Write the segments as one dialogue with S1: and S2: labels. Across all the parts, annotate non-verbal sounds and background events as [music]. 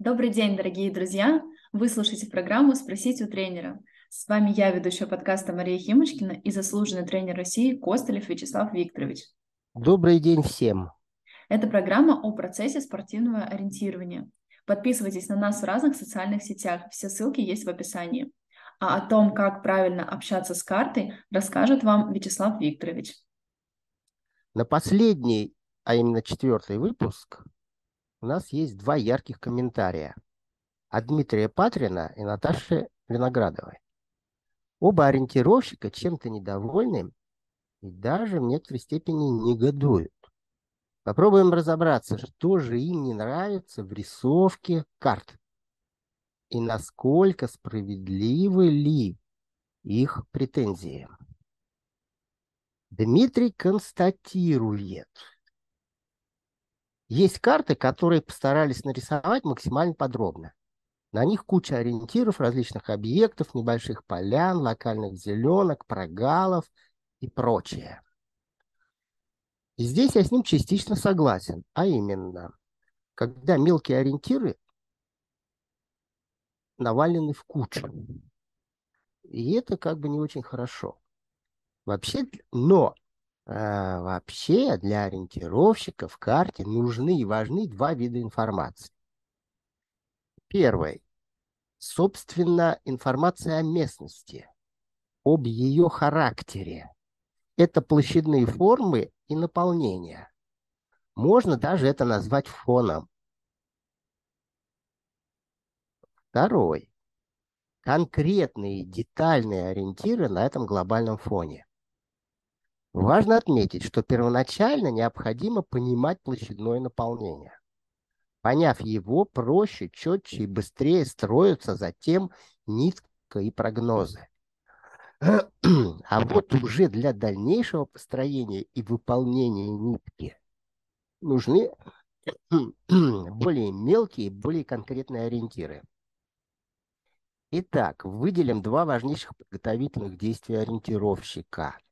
S1: Добрый день, дорогие друзья! Вы слушаете программу «Спросить у тренера». С вами я, ведущая подкаста Мария Химочкина и заслуженный тренер России Костылев Вячеслав Викторович.
S2: Добрый день всем!
S1: Это программа о процессе спортивного ориентирования. Подписывайтесь на нас в разных социальных сетях, все ссылки есть в описании. А о том, как правильно общаться с картой, расскажет вам Вячеслав Викторович.
S2: На последний, а именно четвертый выпуск, у нас есть два ярких комментария от Дмитрия Патрина и Наташи Виноградовой. Оба ориентировщика чем-то недовольны и даже в некоторой степени негодуют. Попробуем разобраться, что же им не нравится в рисовке карт и насколько справедливы ли их претензии. Дмитрий констатирует. Есть карты, которые постарались нарисовать максимально подробно. На них куча ориентиров различных объектов, небольших полян, локальных зеленок, прогалов и прочее. И здесь я с ним частично согласен, а именно, когда мелкие ориентиры навалены в кучу. И это как бы не очень хорошо. Вообще, но вообще для ориентировщика в карте нужны и важны два вида информации. Первый. Собственно, информация о местности, об ее характере. Это площадные формы и наполнение. Можно даже это назвать фоном. Второй. Конкретные детальные ориентиры на этом глобальном фоне. Важно отметить, что первоначально необходимо понимать площадное наполнение. Поняв его, проще, четче и быстрее строятся затем нитка и прогнозы. [clears throat] А вот уже для дальнейшего построения и выполнения нитки нужны [clears throat] более мелкие, более конкретные ориентиры. Итак, выделим два важнейших подготовительных действия ориентировщика –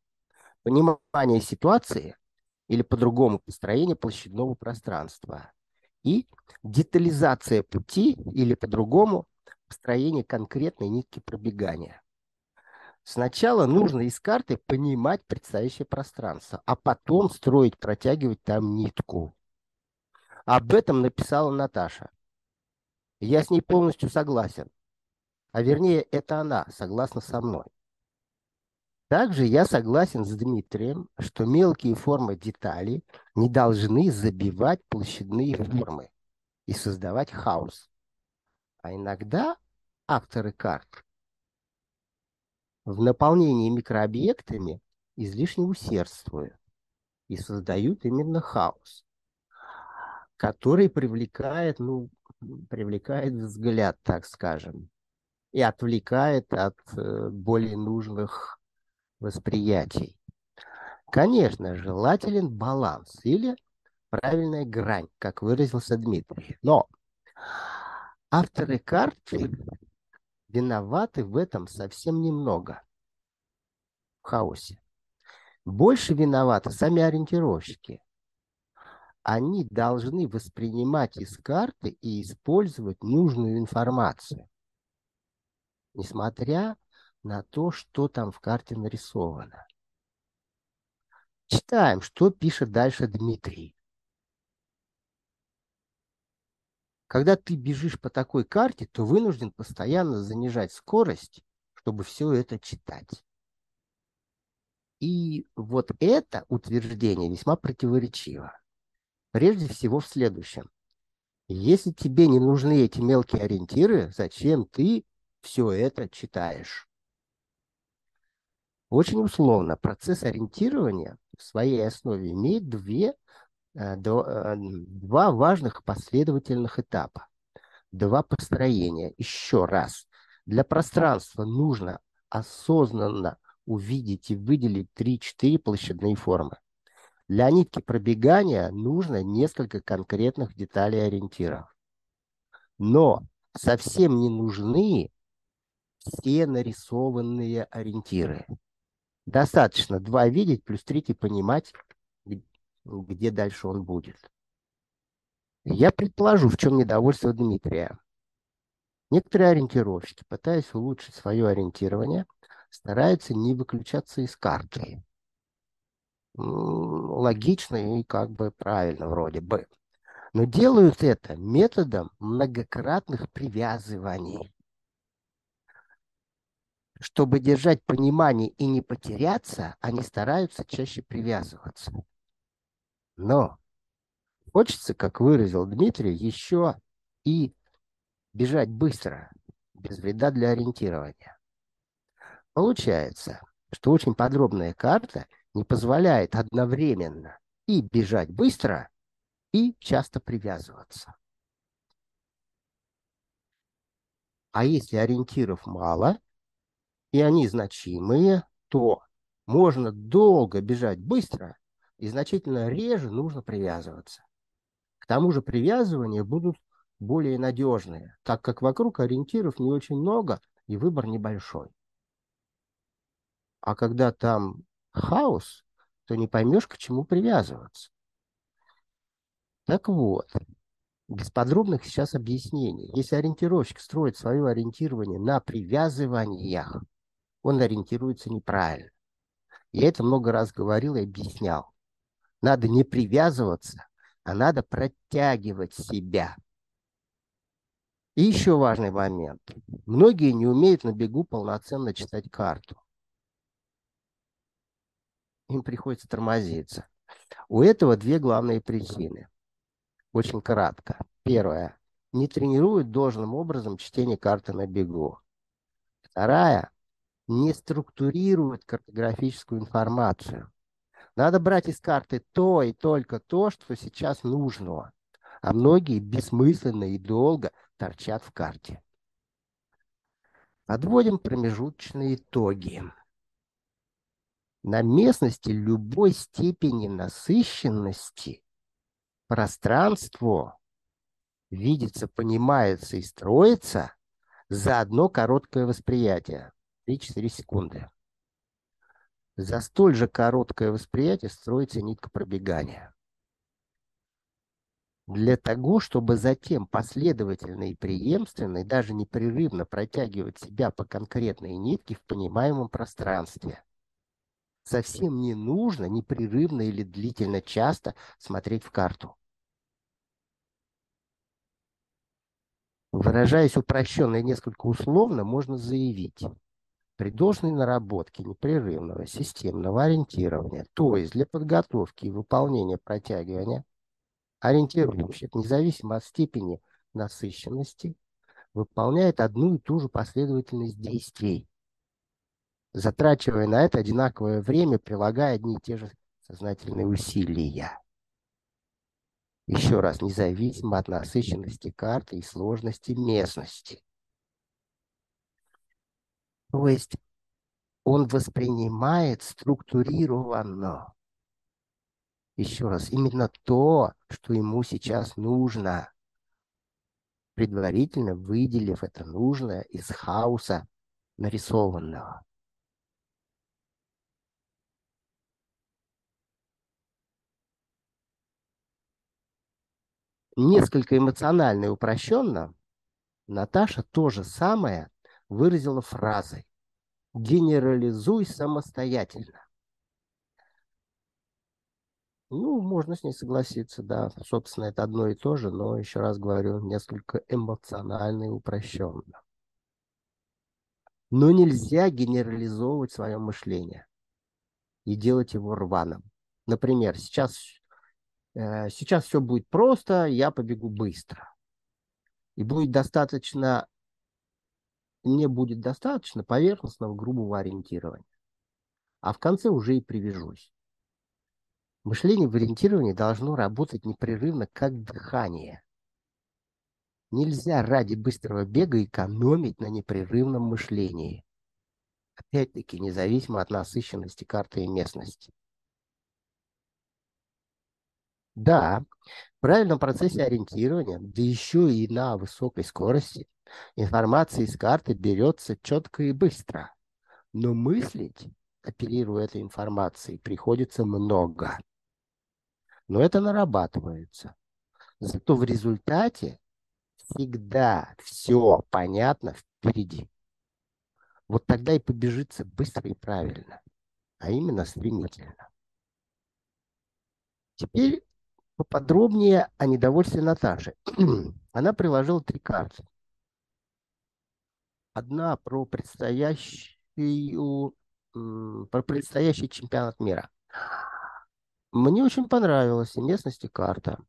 S2: понимание ситуации или по-другому построение площадного пространства и детализация пути или по-другому построение конкретной нитки пробегания. Сначала нужно из карты понимать предстоящее пространство, а потом строить, протягивать там нитку. Об этом написала Наташа. Я с ней полностью согласен. А вернее, это она согласна со мной. Также я согласен с Дмитрием, что мелкие формы деталей не должны забивать площадные формы и создавать хаос. А иногда авторы карт в наполнении микрообъектами излишне усердствуют и создают именно хаос, который привлекает, ну, привлекает взгляд, так скажем, и отвлекает от э, более нужных восприятий. Конечно, желателен баланс или правильная грань, как выразился Дмитрий. Но авторы карты виноваты в этом совсем немного. В хаосе. Больше виноваты сами ориентировщики. Они должны воспринимать из карты и использовать нужную информацию. Несмотря на то, что там в карте нарисовано. Читаем, что пишет дальше Дмитрий. Когда ты бежишь по такой карте, то вынужден постоянно занижать скорость, чтобы все это читать. И вот это утверждение весьма противоречиво. Прежде всего в следующем. Если тебе не нужны эти мелкие ориентиры, зачем ты все это читаешь? Очень условно, процесс ориентирования в своей основе имеет две, э, э, два важных последовательных этапа, два построения. Еще раз, для пространства нужно осознанно увидеть и выделить 3-4 площадные формы. Для нитки пробегания нужно несколько конкретных деталей ориентиров. Но совсем не нужны все нарисованные ориентиры. Достаточно два видеть, плюс третий понимать, где дальше он будет. Я предположу, в чем недовольство Дмитрия. Некоторые ориентировщики, пытаясь улучшить свое ориентирование, стараются не выключаться из карты. Логично и как бы правильно вроде бы. Но делают это методом многократных привязываний. Чтобы держать понимание и не потеряться, они стараются чаще привязываться. Но хочется, как выразил Дмитрий, еще и бежать быстро, без вреда для ориентирования. Получается, что очень подробная карта не позволяет одновременно и бежать быстро, и часто привязываться. А если ориентиров мало, и они значимые, то можно долго бежать быстро, и значительно реже нужно привязываться. К тому же привязывания будут более надежные, так как вокруг ориентиров не очень много и выбор небольшой. А когда там хаос, то не поймешь, к чему привязываться. Так вот, без подробных сейчас объяснений. Если ориентировщик строит свое ориентирование на привязываниях, он ориентируется неправильно. Я это много раз говорил и объяснял. Надо не привязываться, а надо протягивать себя. И еще важный момент. Многие не умеют на бегу полноценно читать карту. Им приходится тормозиться. У этого две главные причины. Очень кратко. Первое. Не тренируют должным образом чтение карты на бегу. Вторая не структурирует картографическую информацию. Надо брать из карты то и только то, что сейчас нужно. А многие бессмысленно и долго торчат в карте. Подводим промежуточные итоги. На местности любой степени насыщенности пространство видится, понимается и строится за одно короткое восприятие. 3-4 секунды. За столь же короткое восприятие строится нитка пробегания. Для того, чтобы затем последовательно и преемственно, и даже непрерывно протягивать себя по конкретной нитке в понимаемом пространстве. Совсем не нужно непрерывно или длительно часто смотреть в карту. Выражаясь упрощенно и несколько условно, можно заявить – при должной наработке непрерывного системного ориентирования, то есть для подготовки и выполнения протягивания, ориентирующих, независимо от степени насыщенности, выполняет одну и ту же последовательность действий, затрачивая на это одинаковое время, прилагая одни и те же сознательные усилия. Еще раз, независимо от насыщенности карты и сложности местности. То есть он воспринимает структурированно. Еще раз, именно то, что ему сейчас нужно, предварительно выделив это нужное из хаоса нарисованного. Несколько эмоционально и упрощенно Наташа то же самое выразила фразой «генерализуй самостоятельно». Ну, можно с ней согласиться, да. Собственно, это одно и то же, но, еще раз говорю, несколько эмоционально и упрощенно. Но нельзя генерализовывать свое мышление и делать его рваным. Например, сейчас, э, сейчас все будет просто, я побегу быстро. И будет достаточно мне будет достаточно поверхностного грубого ориентирования. А в конце уже и привяжусь. Мышление в ориентировании должно работать непрерывно, как дыхание. Нельзя ради быстрого бега экономить на непрерывном мышлении. Опять-таки, независимо от насыщенности карты и местности. Да, в правильном процессе ориентирования, да еще и на высокой скорости, информация из карты берется четко и быстро. Но мыслить, оперируя этой информацией, приходится много. Но это нарабатывается. Зато в результате всегда все понятно впереди. Вот тогда и побежится быстро и правильно, а именно стремительно. Теперь поподробнее о недовольстве Наташи. [clears throat] Она приложила три карты. Одна про предстоящую, про предстоящий чемпионат мира. Мне очень понравилась местность, и карта.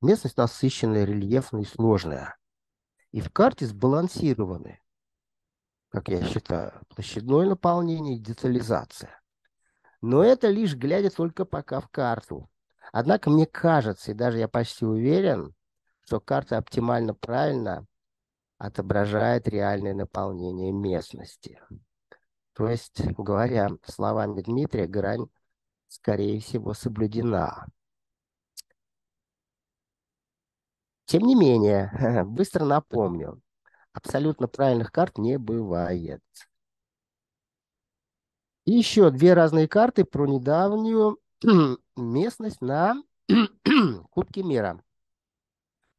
S2: Местность насыщенная, рельефная и сложная. И в карте сбалансированы, как я считаю, площадное наполнение и детализация. Но это лишь глядя только пока в карту. Однако мне кажется, и даже я почти уверен, что карта оптимально правильно отображает реальное наполнение местности. То есть, говоря словами Дмитрия, грань, скорее всего, соблюдена. Тем не менее, [laughs] быстро напомню, абсолютно правильных карт не бывает. И еще две разные карты про недавнюю [clears throat] местность на [clears throat] Кубке мира.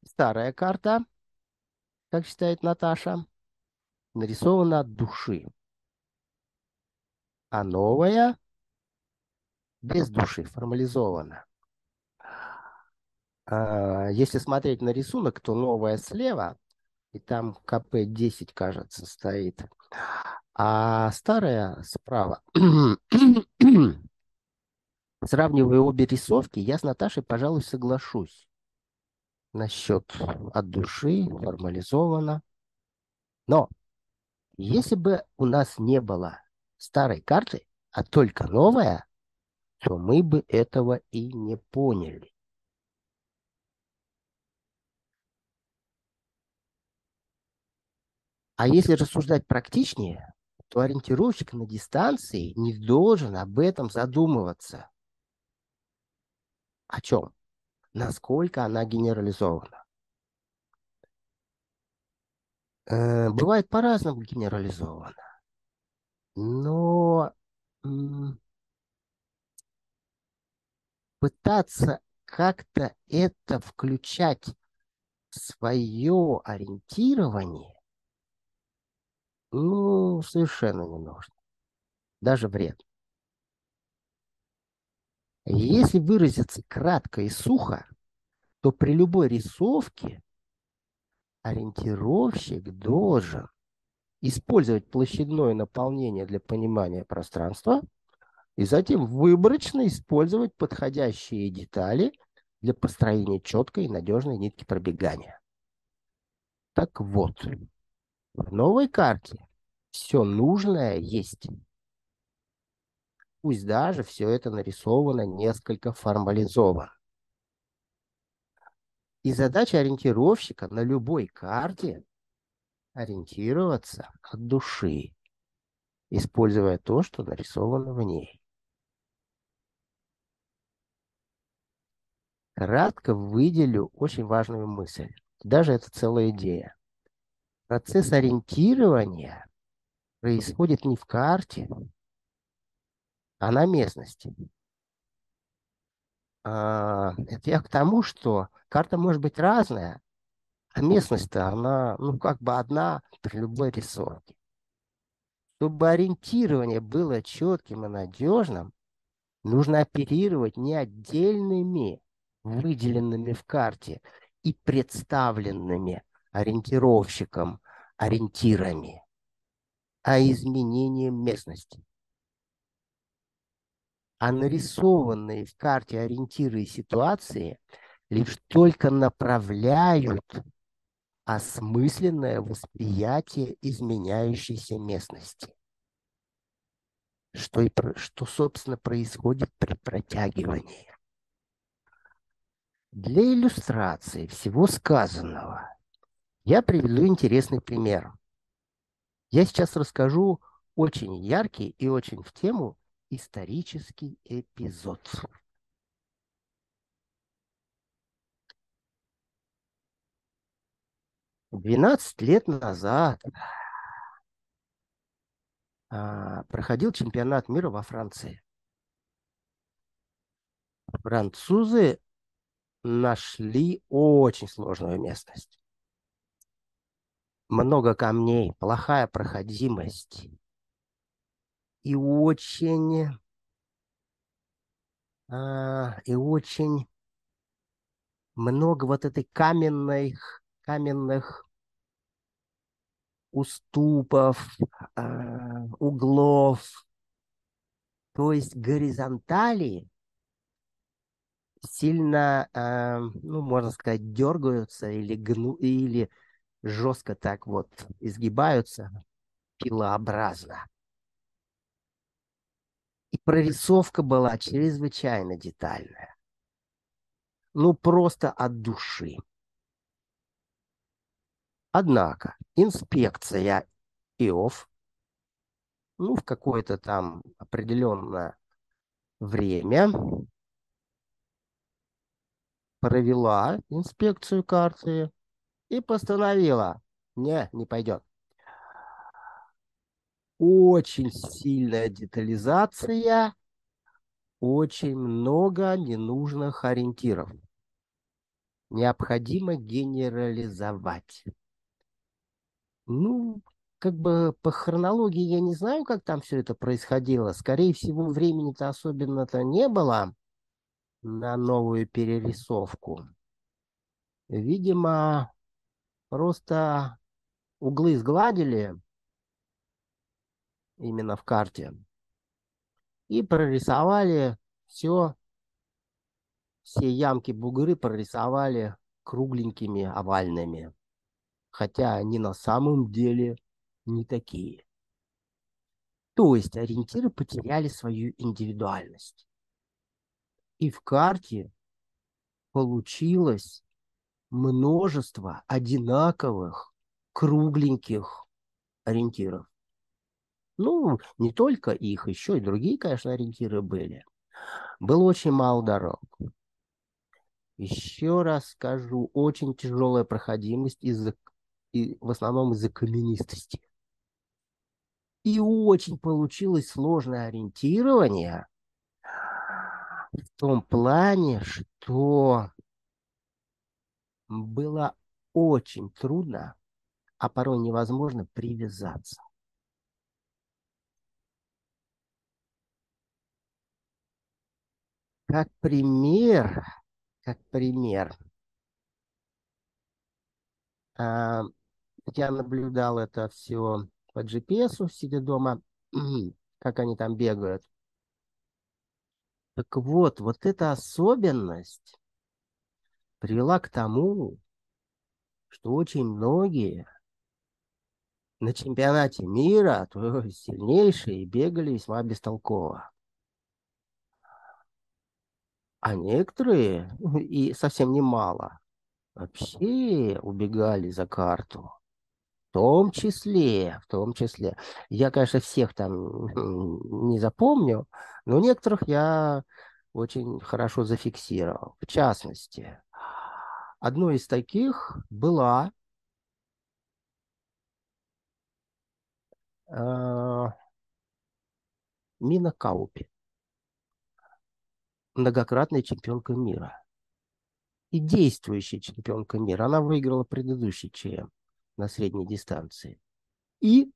S2: Старая карта, как считает Наташа, нарисована от души. А новая без души, формализована. А, если смотреть на рисунок, то новая слева, и там КП-10, кажется, стоит, а старая справа. [clears throat] Сравнивая обе рисовки, я с Наташей, пожалуй, соглашусь насчет от души, формализовано. Но если бы у нас не было старой карты, а только новая, то мы бы этого и не поняли. А если рассуждать практичнее, то ориентировщик на дистанции не должен об этом задумываться. О чем? Насколько она генерализована. Э, бывает по-разному генерализована. Но пытаться как-то это включать в свое ориентирование, ну, совершенно не нужно. Даже вред. Если выразиться кратко и сухо, то при любой рисовке ориентировщик должен использовать площадное наполнение для понимания пространства – и затем выборочно использовать подходящие детали для построения четкой и надежной нитки пробегания. Так вот, в новой карте все нужное есть. Пусть даже все это нарисовано несколько формализовано. И задача ориентировщика на любой карте ориентироваться от души, используя то, что нарисовано в ней. Кратко выделю очень важную мысль. Даже это целая идея. Процесс ориентирования происходит не в карте, а на местности. А, это я к тому, что карта может быть разная, а местность-то она, ну, как бы одна при любой рисовке. Чтобы ориентирование было четким и надежным, нужно оперировать не отдельными выделенными в карте и представленными ориентировщиком ориентирами, а изменением местности. А нарисованные в карте ориентиры и ситуации лишь только направляют осмысленное восприятие изменяющейся местности. Что, и, что, собственно, происходит при протягивании. Для иллюстрации всего сказанного я приведу интересный пример. Я сейчас расскажу очень яркий и очень в тему исторический эпизод. Двенадцать лет назад а, проходил чемпионат мира во Франции. Французы нашли очень сложную местность. Много камней, плохая проходимость и очень а, и очень много вот этой каменных каменных уступов, а, углов, то есть горизонтали сильно, э, ну, можно сказать, дергаются или, гну, или жестко так вот изгибаются пилообразно. И прорисовка была чрезвычайно детальная. Ну, просто от души. Однако инспекция ИОФ, ну, в какое-то там определенное время провела инспекцию карты и постановила, не, не пойдет. Очень сильная детализация, очень много ненужных ориентиров. Необходимо генерализовать. Ну, как бы по хронологии я не знаю, как там все это происходило. Скорее всего, времени-то особенно-то не было на новую перерисовку. Видимо, просто углы сгладили именно в карте и прорисовали все, все ямки бугры прорисовали кругленькими овальными, хотя они на самом деле не такие. То есть ориентиры потеряли свою индивидуальность. И в карте получилось множество одинаковых кругленьких ориентиров. Ну, не только их, еще и другие, конечно, ориентиры были. Было очень мало дорог. Еще раз скажу, очень тяжелая проходимость из-за, и в основном из-за каменистости. И очень получилось сложное ориентирование в том плане, что было очень трудно, а порой невозможно привязаться. Как пример, как пример, а, я наблюдал это все по GPS, сидя дома, [clears throat] как они там бегают. Так вот, вот эта особенность привела к тому, что очень многие на чемпионате мира, то сильнейшие, бегали весьма бестолково. А некоторые, и совсем немало, вообще убегали за карту. В том числе, в том числе. Я, конечно, всех там не запомню, но некоторых я очень хорошо зафиксировал. В частности, одной из таких была э, Мина Каупи, многократная чемпионка мира и действующая чемпионка мира. Она выиграла предыдущий ЧМ на средней дистанции. И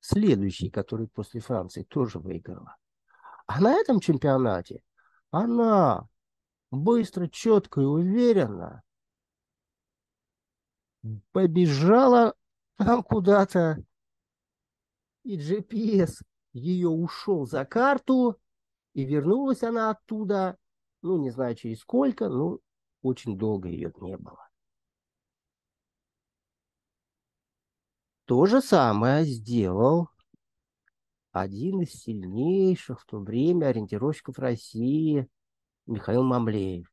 S2: следующий, который после Франции тоже выиграла. А на этом чемпионате она быстро, четко и уверенно побежала там куда-то, и GPS ее ушел за карту, и вернулась она оттуда, ну, не знаю, через сколько, но очень долго ее не было. То же самое сделал один из сильнейших в то время ориентировщиков России Михаил Мамлеев.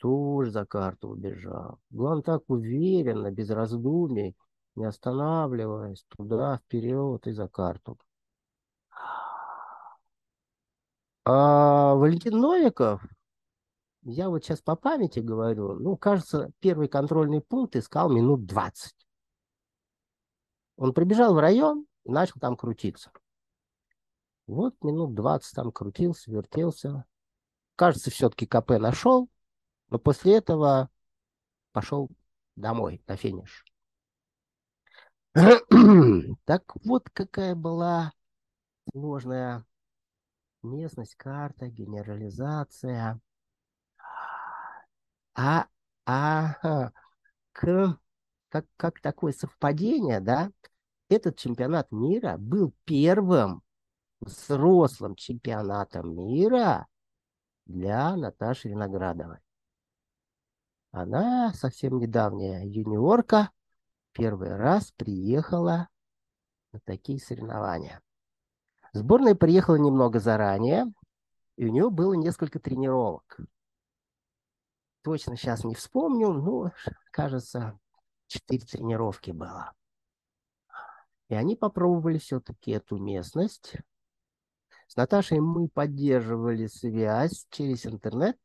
S2: Тоже за карту убежал. Он так уверенно, без раздумий, не останавливаясь, туда, вперед и за карту. А Валентин Новиков, я вот сейчас по памяти говорю, ну, кажется, первый контрольный пункт искал минут 20. Он прибежал в район и начал там крутиться. Вот минут 20 там крутился, вертелся. Кажется, все-таки КП нашел, но после этого пошел домой на финиш. [clears throat] Так вот, какая была сложная местность, карта, генерализация. А, а к, как, как такое совпадение, да, этот чемпионат мира был первым взрослым чемпионатом мира для Наташи Виноградовой. Она совсем недавняя юниорка, первый раз приехала на такие соревнования. Сборная приехала немного заранее, и у нее было несколько тренировок. Точно сейчас не вспомню, но, кажется, четыре тренировки было. И они попробовали все-таки эту местность. С Наташей мы поддерживали связь через интернет,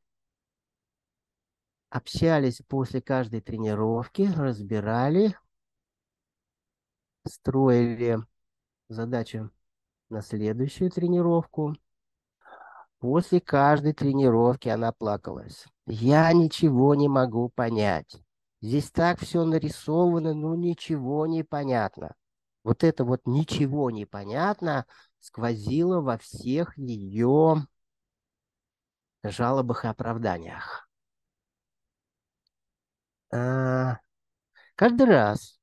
S2: общались после каждой тренировки, разбирали, строили задачу на следующую тренировку. После каждой тренировки она плакалась. Я ничего не могу понять. Здесь так все нарисовано, но ничего не понятно. Вот это вот ничего не понятно сквозило во всех ее жалобах и оправданиях. А, каждый раз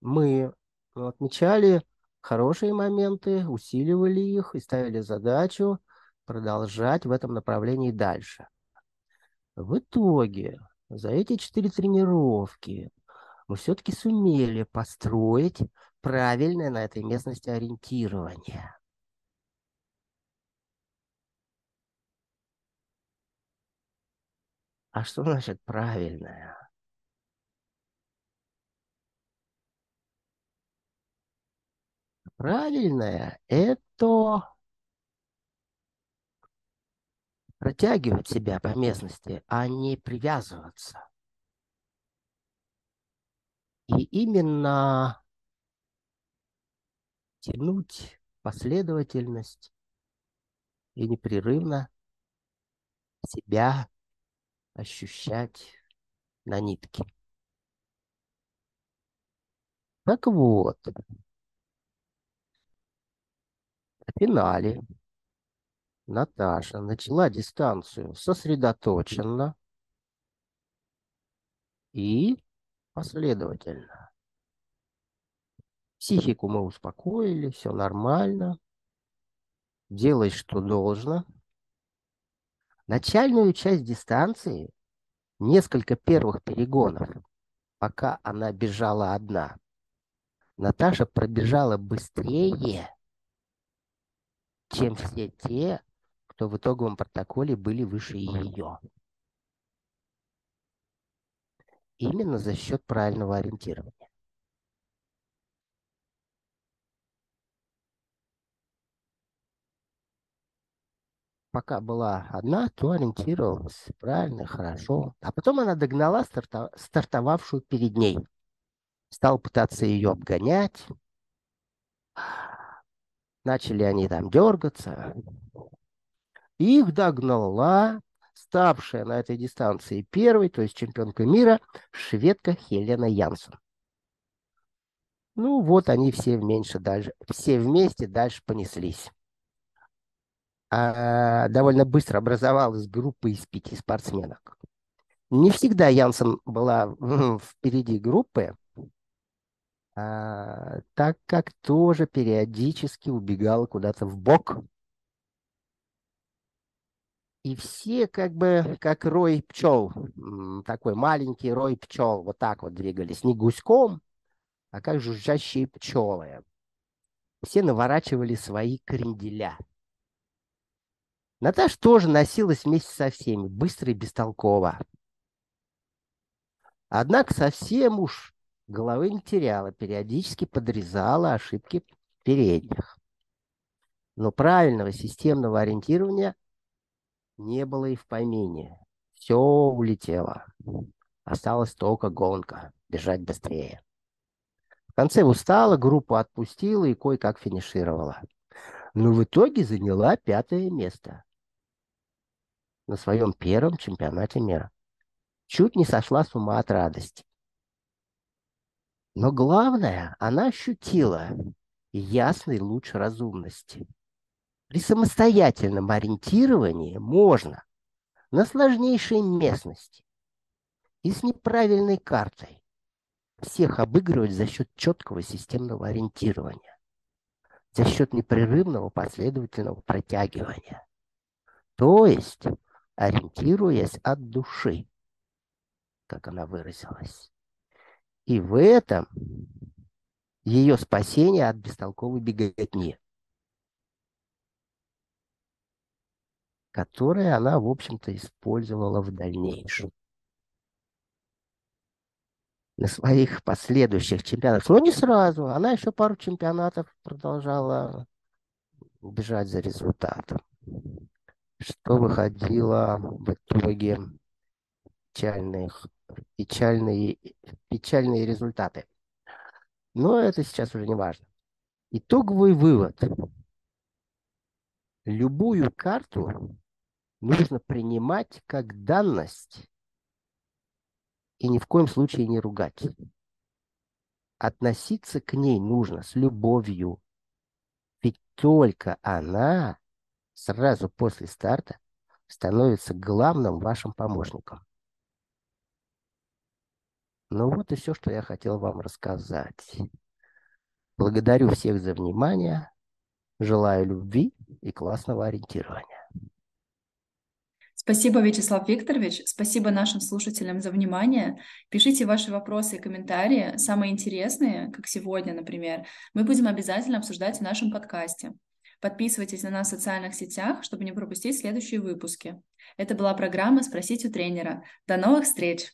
S2: мы отмечали хорошие моменты, усиливали их и ставили задачу продолжать в этом направлении дальше. В итоге за эти четыре тренировки мы все-таки сумели построить правильное на этой местности ориентирование. А что значит правильное? Правильное – это протягивать себя по местности, а не привязываться. И именно тянуть последовательность и непрерывно себя ощущать на нитке. Так вот, финале Наташа начала дистанцию сосредоточенно и последовательно. Психику мы успокоили, все нормально. Делай, что должно. Начальную часть дистанции, несколько первых перегонов, пока она бежала одна, Наташа пробежала быстрее, чем все те, кто в итоговом протоколе были выше ее. Именно за счет правильного ориентирования. Пока была одна, то ориентировалась правильно, хорошо. А потом она догнала старта стартовавшую перед ней. Стал пытаться ее обгонять. Начали они там дергаться. Их догнала ставшая на этой дистанции первой, то есть чемпионка мира, шведка Хелена Янсен. Ну вот они все вместе дальше, все вместе дальше понеслись. А, довольно быстро образовалась группа из пяти спортсменок. Не всегда Янсен была впереди группы, так как тоже периодически убегала куда-то в бок и все как бы как рой пчел, такой маленький рой пчел, вот так вот двигались, не гуськом, а как жужжащие пчелы. Все наворачивали свои кренделя. Наташа тоже носилась вместе со всеми, быстро и бестолково. Однако совсем уж головы не теряла, периодически подрезала ошибки передних. Но правильного системного ориентирования не было и в помине. Все улетело. Осталась только гонка, бежать быстрее. В конце устала, группу отпустила и кое-как финишировала. Но в итоге заняла пятое место. на своем первом чемпионате мира. Чуть не сошла с ума от радости. Но главное, она ощутила ясный луч разумности. При самостоятельном ориентировании можно на сложнейшей местности и с неправильной картой всех обыгрывать за счет четкого системного ориентирования, за счет непрерывного последовательного протягивания. То есть ориентируясь от души, как она выразилась. И в этом ее спасение от бестолковой беготни, которое она, в общем-то, использовала в дальнейшем на своих последующих чемпионатах. Но не сразу. Она еще пару чемпионатов продолжала бежать за результатом. Что выходило в итоге печальных, печальные, печальные результаты. Но это сейчас уже не важно. Итоговый вывод. Любую карту нужно принимать как данность и ни в коем случае не ругать. Относиться к ней нужно с любовью. Ведь только она сразу после старта становится главным вашим помощником. Ну вот и все, что я хотел вам рассказать. Благодарю всех за внимание. Желаю любви и классного ориентирования.
S1: Спасибо, Вячеслав Викторович. Спасибо нашим слушателям за внимание. Пишите ваши вопросы и комментарии, самые интересные, как сегодня, например, мы будем обязательно обсуждать в нашем подкасте. Подписывайтесь на нас в социальных сетях, чтобы не пропустить следующие выпуски. Это была программа «Спросить у тренера». До новых встреч!